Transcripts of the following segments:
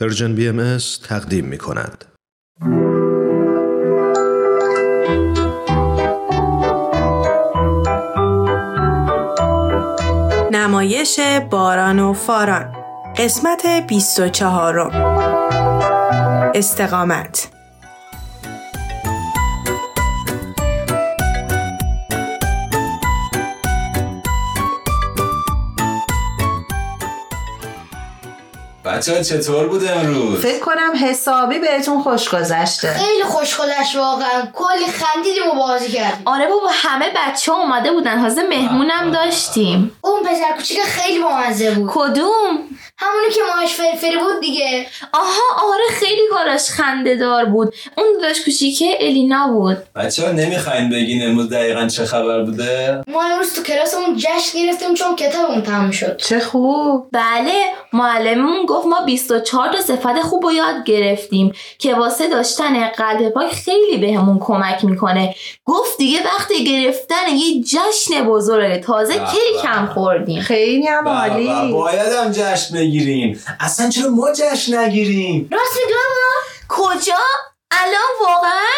پرژن بی ام تقدیم می کند. نمایش باران و فاران. قسمت 24 استقامت. بچه چطور بود امروز؟ فکر کنم حسابی بهتون خوش گذشته. خیلی خوش گذشت واقعا. کلی خندیدیم و بازی کردیم. آره بابا همه بچه ها اومده بودن. حاضر مهمونم داشتیم. اون پسر کوچیک خیلی بامزه بود. کدوم؟ همونی که ماهش فرفری بود دیگه. آها آره خیلی کاراش خنده دار بود. اون داشت کوچیکه الینا بود. بچه ها نمی‌خواین بگین امروز دقیقا چه خبر بوده؟ ما امروز تو کلاسمون جشن گرفتیم چون کتابمون تموم شد. چه خوب. بله معلممون گفت ما 24 تا صفت خوب رو یاد گرفتیم که واسه داشتن قلب پاک خیلی بهمون کمک می‌کنه. گفت دیگه وقتی گرفتن یه جشن بزرگه. تازه به کلی به. کم خوردیم؟ خیلی هم به به، عالی. باید هم جشن بگیریم اصلا چرا ما جشن نگیریم؟ راست میگی بابا کجا؟ الان واقعا؟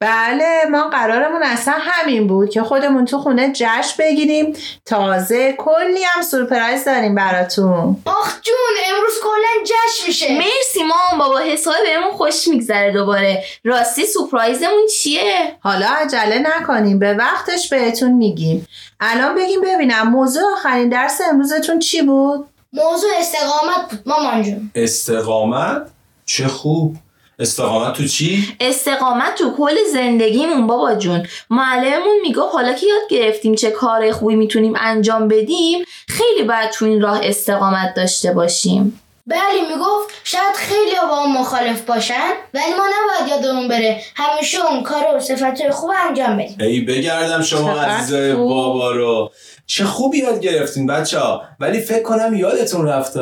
بله ما قرارمون اصلا همین بود که خودمون تو خونه جشن بگیریم. تازه کلی هم سورپرایز داریم براتون. آخ جون امروز کلا جشن میشه. مرسی مام بابا حسابی بهمون خوش میگذره دوباره. راستی سورپرایزمون چیه؟ حالا عجله نکنیم به وقتش بهتون میگیم. الان بگیم ببینم موضوع آخرین درس امروزتون چی بود؟ موضوع استقامت بود مامان جون استقامت؟ چه خوب استقامت تو چی؟ استقامت تو کل زندگیمون بابا جون معلممون می‌گفت حالا که یاد گرفتیم چه کار خوبی می‌تونیم انجام بدیم خیلی باید تو این راه استقامت داشته باشیم بله می‌گفت شاید خیلی با اون مخالف باشن ولی ما نباید یادمون بره همیشه اون کار و صفتهای خوب انجام بدیم ای بگردم شما عزیزای. بابا رو چه خوب یاد گرفتین بچه ها ولی فکر کنم یادتون رفته.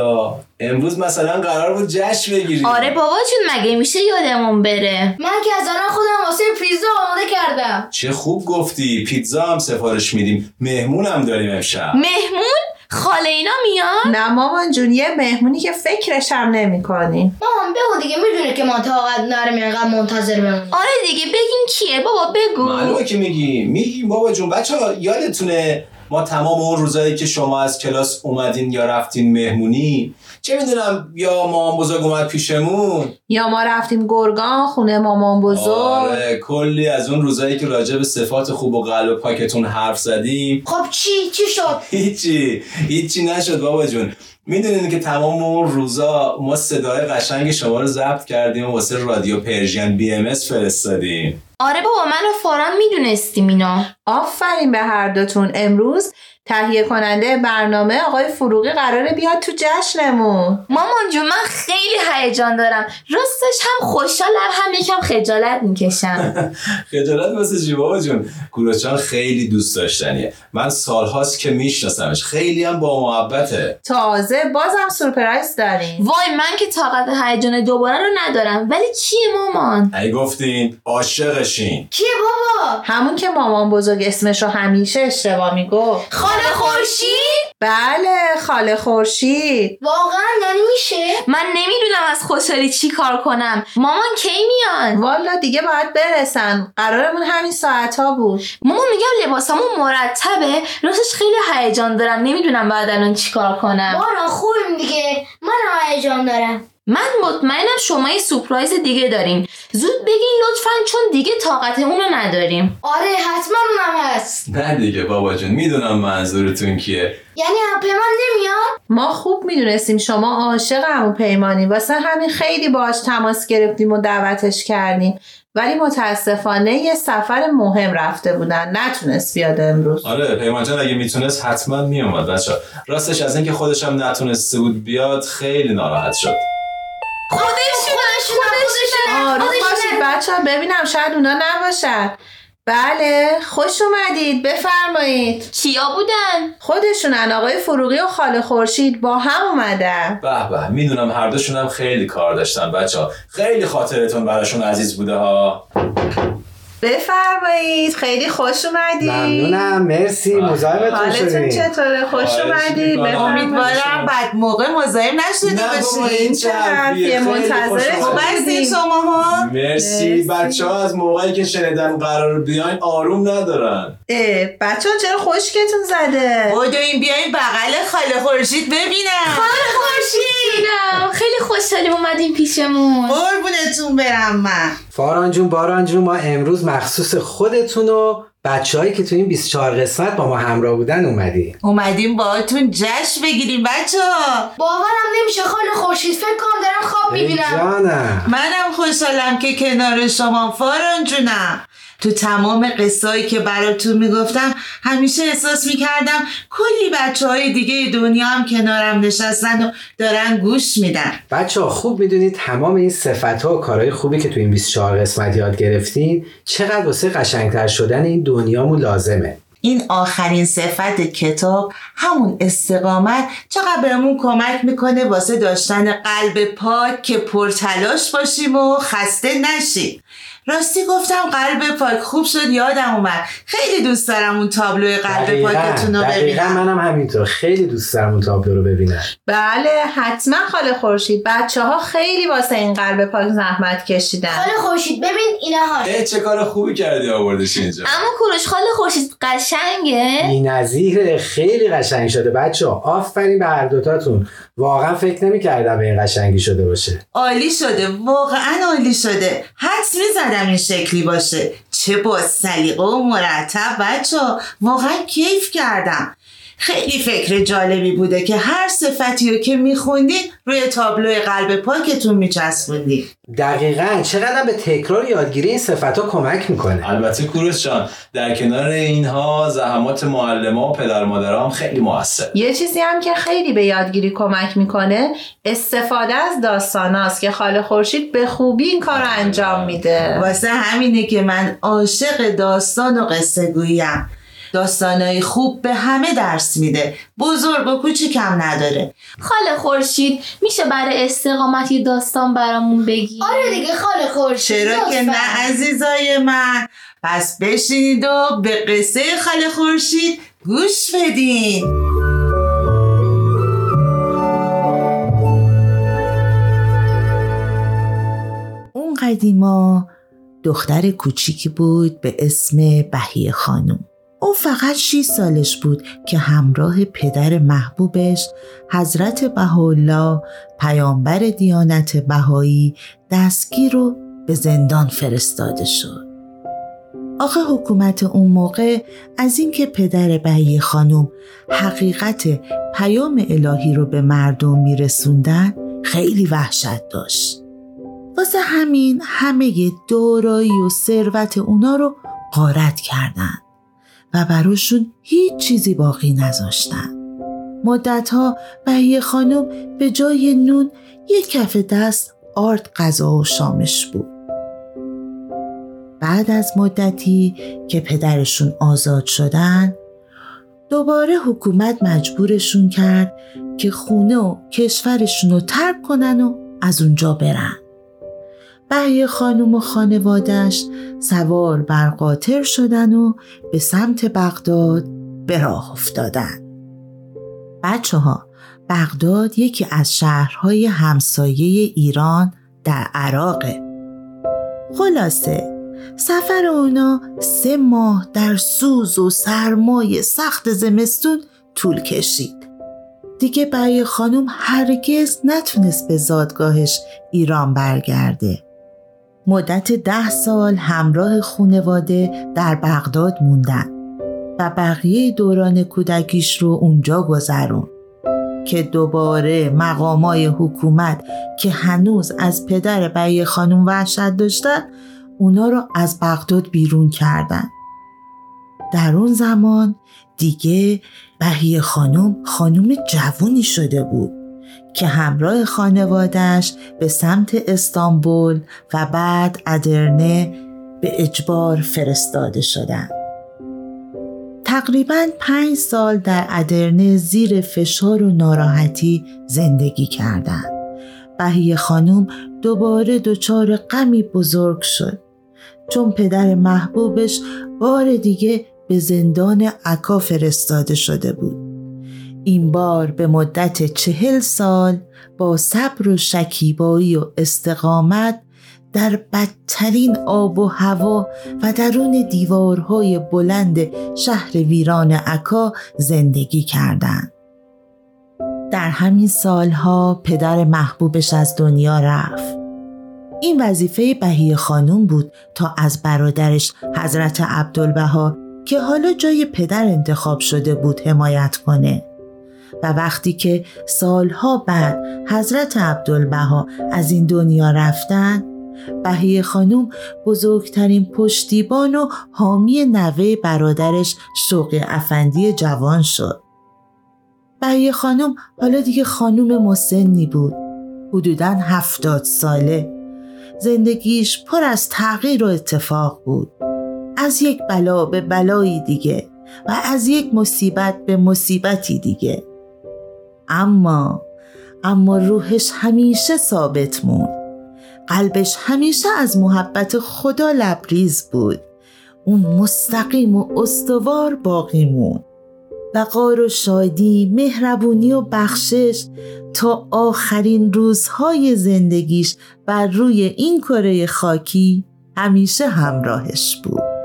امروز مثلا قرار بود جشن بگیریم. آره بابا جون مگه میشه یادمون بره؟ من که از الان خودم واسه پیزا آماده کردم. چه خوب گفتی. پیتزا هم سفارش میدیم. مهمون هم داریم امشب. مهمون؟ خاله اینا میان؟ نه مامان جون یه مهمونی که فکرش هم نمی کنیم مامان بگو دیگه می‌دونه که ما طاقت نرم اینقدر منتظر بمونیم. آره دیگه بگین کیه؟ بابا بگو. معلومه که میگی. میگی بابا جون بچه ها یادتونه ما تمام اون روزایی که شما از کلاس اومدین یا رفتین مهمونی چه می‌دونم یا مامان بزرگ اومد پیشمون. یا ما رفتیم گرگان خونه مامان بزرگ. آره کلی از اون روزایی که راجع به صفات خوب و قلب پاکتون حرف زدیم. خب چی؟ چی شد؟ هیچی هیچی نشد بابا جون. می‌دونین که تمام اون روزا ما صدای قشنگ شما رو ضبط کردیم و واسه رادیو پرژین بی ام فرستادیم. آره بابا من و فاران می‌دونستیم اینا. آفرین به هر دوتون. امروز تهیه کننده برنامه آقای فروغی قراره بیاد تو جشنمون. مامان جون من خیلی هیجان دارم. راستش هم خوشحالم هم یکم خجالت می‌کشم. خجالت واسه چی بابا جون؟ کوروچان خیلی دوست داشتنیه. من سالهاست که میشناسمش. خیلی هم با محبته. تازه بازم سورپرایز داریم. وای من که طاقت هیجان دوباره رو ندارم. ولی کیه مامان؟ ای گفتین عاشقشین. کیه بابا؟ همون که مامان بزرگ اسمش رو همیشه اشتباه می‌گفت. خاله خورشید؟ بله خاله خورشید. واقعا یعنی میشه؟ من نمی‌دونم از خوشحالی چی کار کنم. مامان کی میان؟ والا دیگه باید برسن. قرارمون همین ساعت ها بود. مامان میگم لباسامون مرتبه. راستش خیلی هیجان دارم. نمی‌دونم بعد الان چی کار کنم. بارا خوبیم دیگه. منم هیجان دارم. من مطمئنم شما یه سورپرایز دیگه دارین. زود بگین لطفا چون دیگه طاقت اونو نداریم. آره حتما اونم هست. نه دیگه بابا جون می‌دونم منظورتون کیه. یعنی پیمان نمیاد؟ ما خوب می‌دونستیم شما عاشق همون پیمانی. واسه همین خیلی باش تماس گرفتیم و دعوتش کردیم. ولی متاسفانه یه سفر مهم رفته بودن. نتونست بیاد امروز. آره پیمان جان اگه می‌تونست حتما میومد بچه راستش از اینکه خودش هم نتونسته بود بیاد خیلی ناراحت شد. خودشون خودشون آروم باشید بچه ببینم شاید اونا نباشن. بله خوش اومدید. بفرمایید. کیا بودن؟ خودشونن آقای فروغی و خاله خورشید با هم اومدن. به به می‌دونم هر دوشون هم خیلی کار داشتن بچه ها خیلی خاطرتون براشون عزیز بوده ها. بفرمایید. خیلی خوش اومدید ممنونم. مرسی. مزاحمتون حالتون شدیم. چطوره؟ خوش اومدید امیدوارم بعد موقع مزاحم نشده این باشین چه منتظر خوش شما. ها مرسی مرسی. بچه ها از موقعی که شنیدن قرار بیاین آروم ندارن. بچه ها چرا خشکتون زده؟ بدوین بیاین بغل خاله خورشید ببینم. خوشیدم خیلی خوشحالیم اومدیم پیشمون. قربونتون برم من. فاران جون باران جون ما امروز مخصوص خودتون و بچههایی که تو این 24 قسمت با ما همراه بودن اومدیم. اومدیم باهاتون جشن بگیریم بچه ها باورم نمیشه خاله خورشید فکر کنم دارم خواب می‌بینم. جانم. منم خوشحالم که کنار شما فاران جونم. تو تمام قصایی که براتون می‌گفتم همیشه احساس می‌کردم کلی بچه های دیگه دنیا هم کنارم نشستن و دارن گوش میدن. بچه ها خوب می‌دونید تمام این صفت ها و کارهای خوبی که تو این 24 قسمت یاد گرفتین چقدر واسه قشنگتر شدن این دنیامون لازمه. این آخرین صفت کتاب همون استقامت چقدر بهمون کمک می‌کنه واسه داشتن قلب پاک که پرتلاش باشیم و خسته نشیم. راستی گفتم قلب پاک خوب شد یادم اومد. خیلی دوست دارم اون تابلوی قلب پاکتون رو دقیقا ببینم. منم همینطور. خیلی دوست دارم اون تابلو رو ببینم. بله حتما خاله خورشید. بچه ها خیلی واسه این قلب پاک زحمت کشیدن. خاله خورشید ببین اینا ها چه کار خوبی کردی آوردش اینجا. اما کوروش خاله خورشید قشنگه. بی نظیره خیلی قشنگ شده. بچه ها آفرین به هر دوتاتون. واقعا فکر نمی‌کردم به این قشنگی شده باشه. عالی شده واقعا عالی شده. حدس می‌زدم این شکلی باشه. چه با سلیقه و مرتب بچه واقعا کیف کردم. خیلی فکر جالبی بوده که هر صفتی رو که میخوندین روی تابلوی قلب پاکتون میچسبوندین دقیقا. چقدر به تکرار یادگیری این صفت ها کمک می‌کنه. البته کوروش جان در کنار اینها زحمات معلما و پدر مادرها هم خیلی موثر. یه چیزی هم که خیلی به یادگیری کمک می‌کنه استفاده از داستاناست که خاله خورشید به خوبی این کار رو انجام میده. واسه همینه که من عاشق داستان و قصه گوییم داستانای خوب به همه درس میده. بزرگ و کوچیکم نداره. خاله خورشید میشه برای استقامت یه داستان برامون بگی؟ آره دیگه خاله خورشید چرا که. نه عزیزای من. پس بشینید و به قصه خاله خورشید گوش بدین. اون قدیما دختر کوچیکی بود به اسم بهیه خانم. او فقط 6 سالش بود که همراه پدر محبوبش حضرت بهاءالله پیامبر دیانت بهایی دستگیر رو به زندان فرستاده شد. آخه حکومت اون موقع از اینکه پدر بهیه خانم حقیقت پیام الهی رو به مردم میرسوندن خیلی وحشت داشت. واسه همین همه دارایی و ثروت اونا رو غارت کردن و براشون هیچ چیزی باقی نذاشتن. مدتها بهیه خانم به جای نون یک کف دست آرد غذا و شامش بود. بعد از مدتی که پدرشون آزاد شدن دوباره حکومت مجبورشون کرد که خونه و کشورشون رو ترک کنن و از اونجا برن. بهیه خانم و خانوادش سوار بر قاطر شدن و به سمت بغداد به راه افتادن. بچه ها بغداد یکی از شهرهای همسایه ایران در عراقه. خلاصه سفر اونا سه ماه در سوز و سرمای سخت زمستون طول کشید. دیگه برای خانم هرگز نتونست به زادگاهش ایران برگرده. مدت ده سال همراه خونواده در بغداد موندن و بقیه دوران کودکیش رو اونجا گذرون که دوباره مقامای حکومت که هنوز از پدر بهیه خانم وحشت داشتن اونا رو از بغداد بیرون کردن. در اون زمان دیگه بهیه خانم خانم جوونی شده بود. که همراه خانوادش به سمت استانبول و بعد ادرنه به اجبار فرستاده شدند. تقریبا پنج سال در ادرنه زیر فشار و ناراحتی زندگی کردند. بهیه خانم دوباره دچار غمی بزرگ شد چون پدر محبوبش بار دیگه به زندان عکا فرستاده شده بود. این بار به مدت چهل سال با صبر و شکیبایی و استقامت در بدترین آب و هوا و درون دیوارهای بلند شهر ویران عکا زندگی کردند. در همین سالها پدر محبوبش از دنیا رفت. این وظیفه بهی خانوم بود تا از برادرش حضرت عبدالبها که حالا جای پدر انتخاب شده بود حمایت کنه. و وقتی که سالها بعد حضرت عبدالبها از این دنیا رفتن بهی خانوم بزرگترین پشتیبان و حامی نوه برادرش شوقی افندی جوان شد. بهی خانوم حالا دیگه خانوم مسنی بود. حدوداً هفتاد ساله. زندگیش پر از تغییر و اتفاق بود. از یک بلا به بلایی دیگه و از یک مصیبت به مصیبتی دیگه. اما اما روحش همیشه ثابت موند. قلبش همیشه از محبت خدا لبریز بود. اون مستقیم و استوار باقی موند. وقار و شادی، مهربونی و بخشش تا آخرین روزهای زندگیش بر روی این کره خاکی همیشه همراهش بود.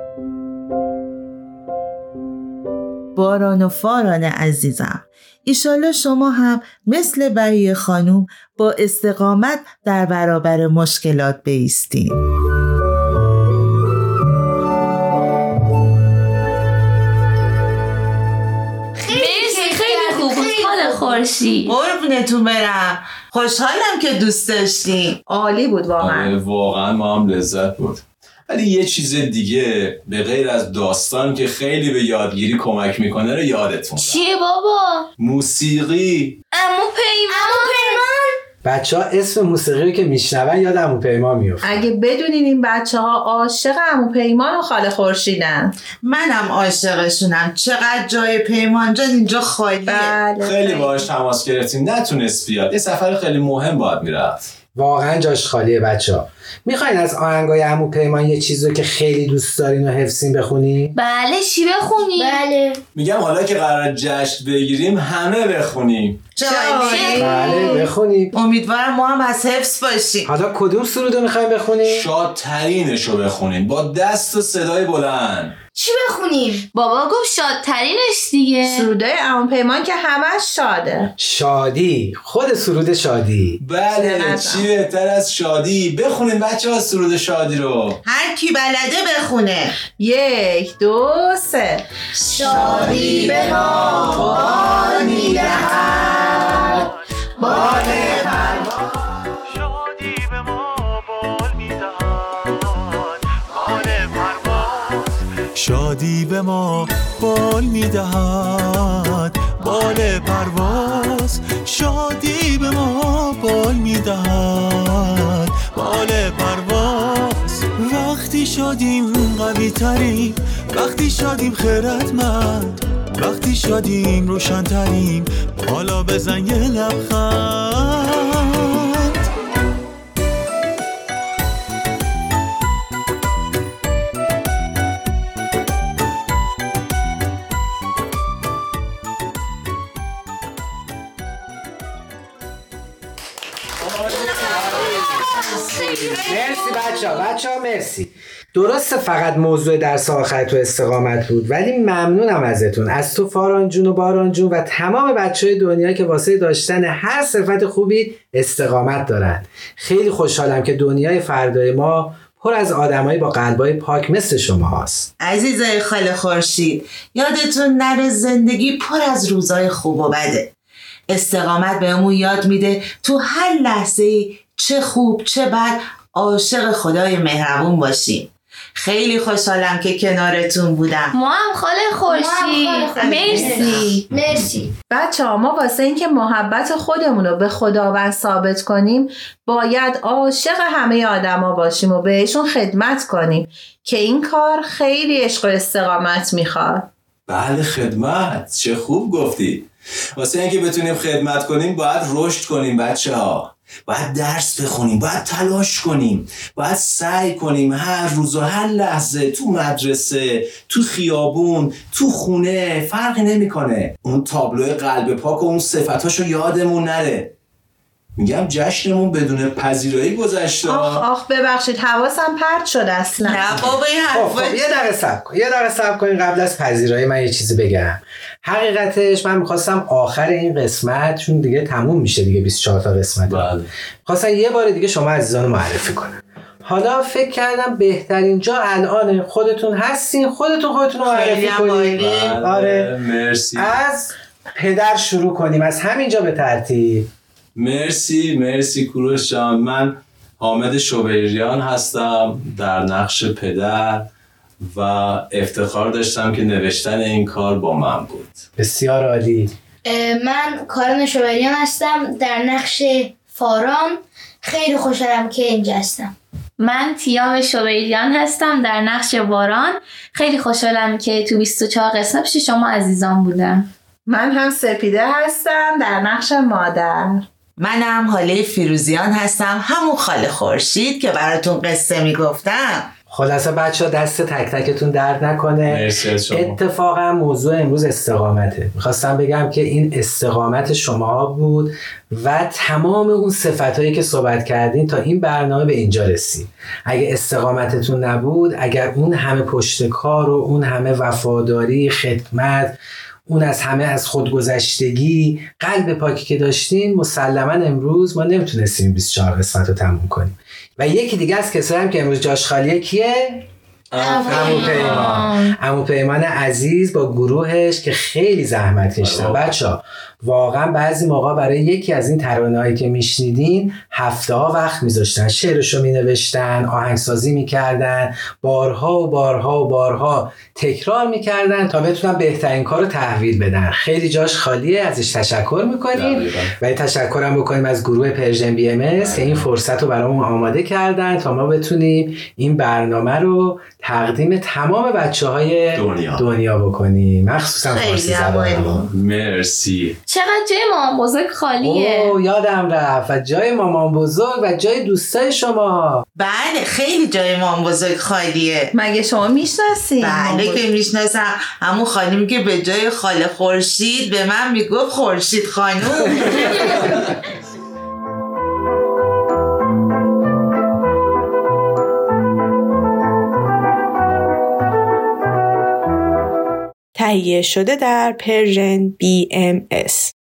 باران و فاران عزیزم. ایشالا شما هم مثل بهی خانوم با استقامت در برابر مشکلات بیستین. مرسی خیلی خوب بود. حال خورشید. قربونتون برم. خوشحالم که دوست داشتین. عالی بود واقعا. آره واقعا ما هم لذت بود ولی یه چیز دیگه به غیر از داستان که خیلی به یادگیری کمک می‌کنه رو یادتون. چیه بابا؟ موسیقی. امو پیمان. بچه ها اسم موسیقی رو که میشنون یاد عمو پیما میفته اگه بدونین این بچه ها عاشق امو پیمان و خاله خورشیدن. منم عاشقشونم. چقدر جای پیمان جان اینجا خالیه. بله خیلی باهاش تماس گرفتیم. نتونست بیاد. یه سفر خیلی مهم باید می‌رفت. واقعا جاش خالیه بچه ها. می‌خواین از آهنگای عمو پیمان یه چیزی رو که خیلی دوست دارین و حفظین بخونی؟ بله چی بخونی؟ بله. میگم حالا که قرار جشن بگیریم همه بخونیم. بله بخونیم. امیدوارم ما هم از حفظ باشیم. حالا کدوم سرود رو می‌خوایم بخونیم؟ شادترینش رو بخونیم. با دست و صدای بلند. چی بخونیم بابا گفت شادترینش دیگه. سرودای امو پیمان که همش شاده. شادی. خود سرود شادی. بله؟ چی بهتر از شادی؟ بخونیم بچه ها سرود شادی رو. هر کی بلده بخونه. یک دو سه. شادی به ما می‌دهد. بار شادی به ما بال می‌دهد. بال پرواز شادی به ما بال می‌دهد. بال پرواز. وقتی شادیم قوی تریم وقتی شادیم خیرتمند وقتی شادیم روشن تریم حالا بزن یه لبخند. بچه ها بچه مرسی. درسته فقط موضوع درس آخر تو استقامت بود ولی ممنونم ازتون. از تو فاران جون و باران جون و تمام بچه های دنیا که واسه داشتن هر صفت خوبی استقامت دارن. خیلی خوشحالم که دنیای فردای ما پر از آدمایی با قلبای پاک مثل شما هست. عزیزای خاله خورشید یادتون نره زندگی پر از روزای خوب و بده. استقامت بهمون یاد میده تو هر لحظه چه خوب چه بد عاشق خدای مهربون باشیم. خیلی خوشحالم که کنارتون بودم. ما هم خاله خورشید. مرسی. مرسی. بچه ها ما واسه اینکه محبت خودمون رو به خداوند ثابت کنیم باید عاشق همه آدما باشیم و بهشون خدمت کنیم که این کار خیلی عشق و استقامت می‌خواد. بله خدمت. چه خوب گفتی. واسه اینکه بتونیم خدمت کنیم باید رشد کنیم بچه ها باید درس بخونیم باید تلاش کنیم باید سعی کنیم هر روز و هر لحظه تو مدرسه تو خیابون تو خونه فرقی نمی‌کنه. اون تابلو قلب پاک و اون صفتاشو یادمون نره. میگم جشنمون بدون پذیرایی گذشته. آخ آخ ببخشید حواسم پرت شد اصلا. نه بابا این خب خب حرفا یه دقیقه صبر کن یه دقیقه صبر کنین قبل از پذیرایی من یه چیزی بگم. حقیقتش من می‌خواستم آخر این قسمت چون دیگه تموم میشه دیگه 24 تا قسمت. بله. خواستم یه بار دیگه شما عزیزان معرفی کنم. حالا فکر کردم بهترین جا الان خودتون هستین خودتون خودتون رو معرفی عالی. آره. مرسی. از پدر شروع کنیم از همینجا به ترتیب. مرسی مرسی کوروش جان. من حامد شوبریان هستم در نقش پدر و افتخار داشتم که نوشتن این کار با من بود. بسیار عالی. من کارن شوبریان هستم در نقش فاران. خیلی خوشحالم که اینجا هستم. من تیام شوبریان هستم در نقش واران خیلی خوشحالم که تو 24 قسمت پیش شما عزیزان بودم. من هم سپیده هستم در نقش مادر. منم حاله فیروزیان هستم همون خاله خورشید که براتون قصه می‌گفتم. خلاصه بچه ها دست تک تکتون درد نکنه. اتفاقا موضوع امروز استقامته. می‌خواستم بگم که این استقامت شما بود و تمام اون صفت هایی که صحبت کردین تا این برنامه به اینجا رسید. اگه استقامتتون نبود اگر اون همه پشت کار و اون همه وفاداری خدمت اون از همه از خودگذشتگی قلب پاکی که داشتین مسلما امروز ما نمی‌تونستیم 24 قسمت رو تموم کنیم و یکی دیگه از کسایی هم که امروز جاش خالیه کیه؟ امو پیمان امو پیمان عزیز با گروهش که خیلی زحمت کشتن بچه واقعا بعضی موقع برای یکی از این ترانه هایی که میشنیدین هفته ها وقت میذاشتن. شعرشو مینوشتن آهنگسازی می‌کردن بارها و بارها و بارها تکرار می‌کردن تا بتونن بهترین کار رو تحویل بدن. خیلی جاش خالیه ازش تشکر می‌کنیم. و یه تشکرم بکنیم از گروه Persian BM که این فرصت رو برامون آماده کردن تا ما بتونیم این برنامه رو تقدیم تمام بچه های دنیا. دنیا بکنیم. مخصوصا فارسی زبان. مرسی. چقدر جای مامان بزرگ خالیه. اوه یادم رفت. و جای مامان بزرگ و جای دوستای شما. بله خیلی جای مام بزرگ خالیه. مگه شما می‌شناسین بله که می‌شناسم. همون خانمی که به جای خاله خورشید به من می‌گفت خورشید خانوم. تهیه شده در پرژن BMS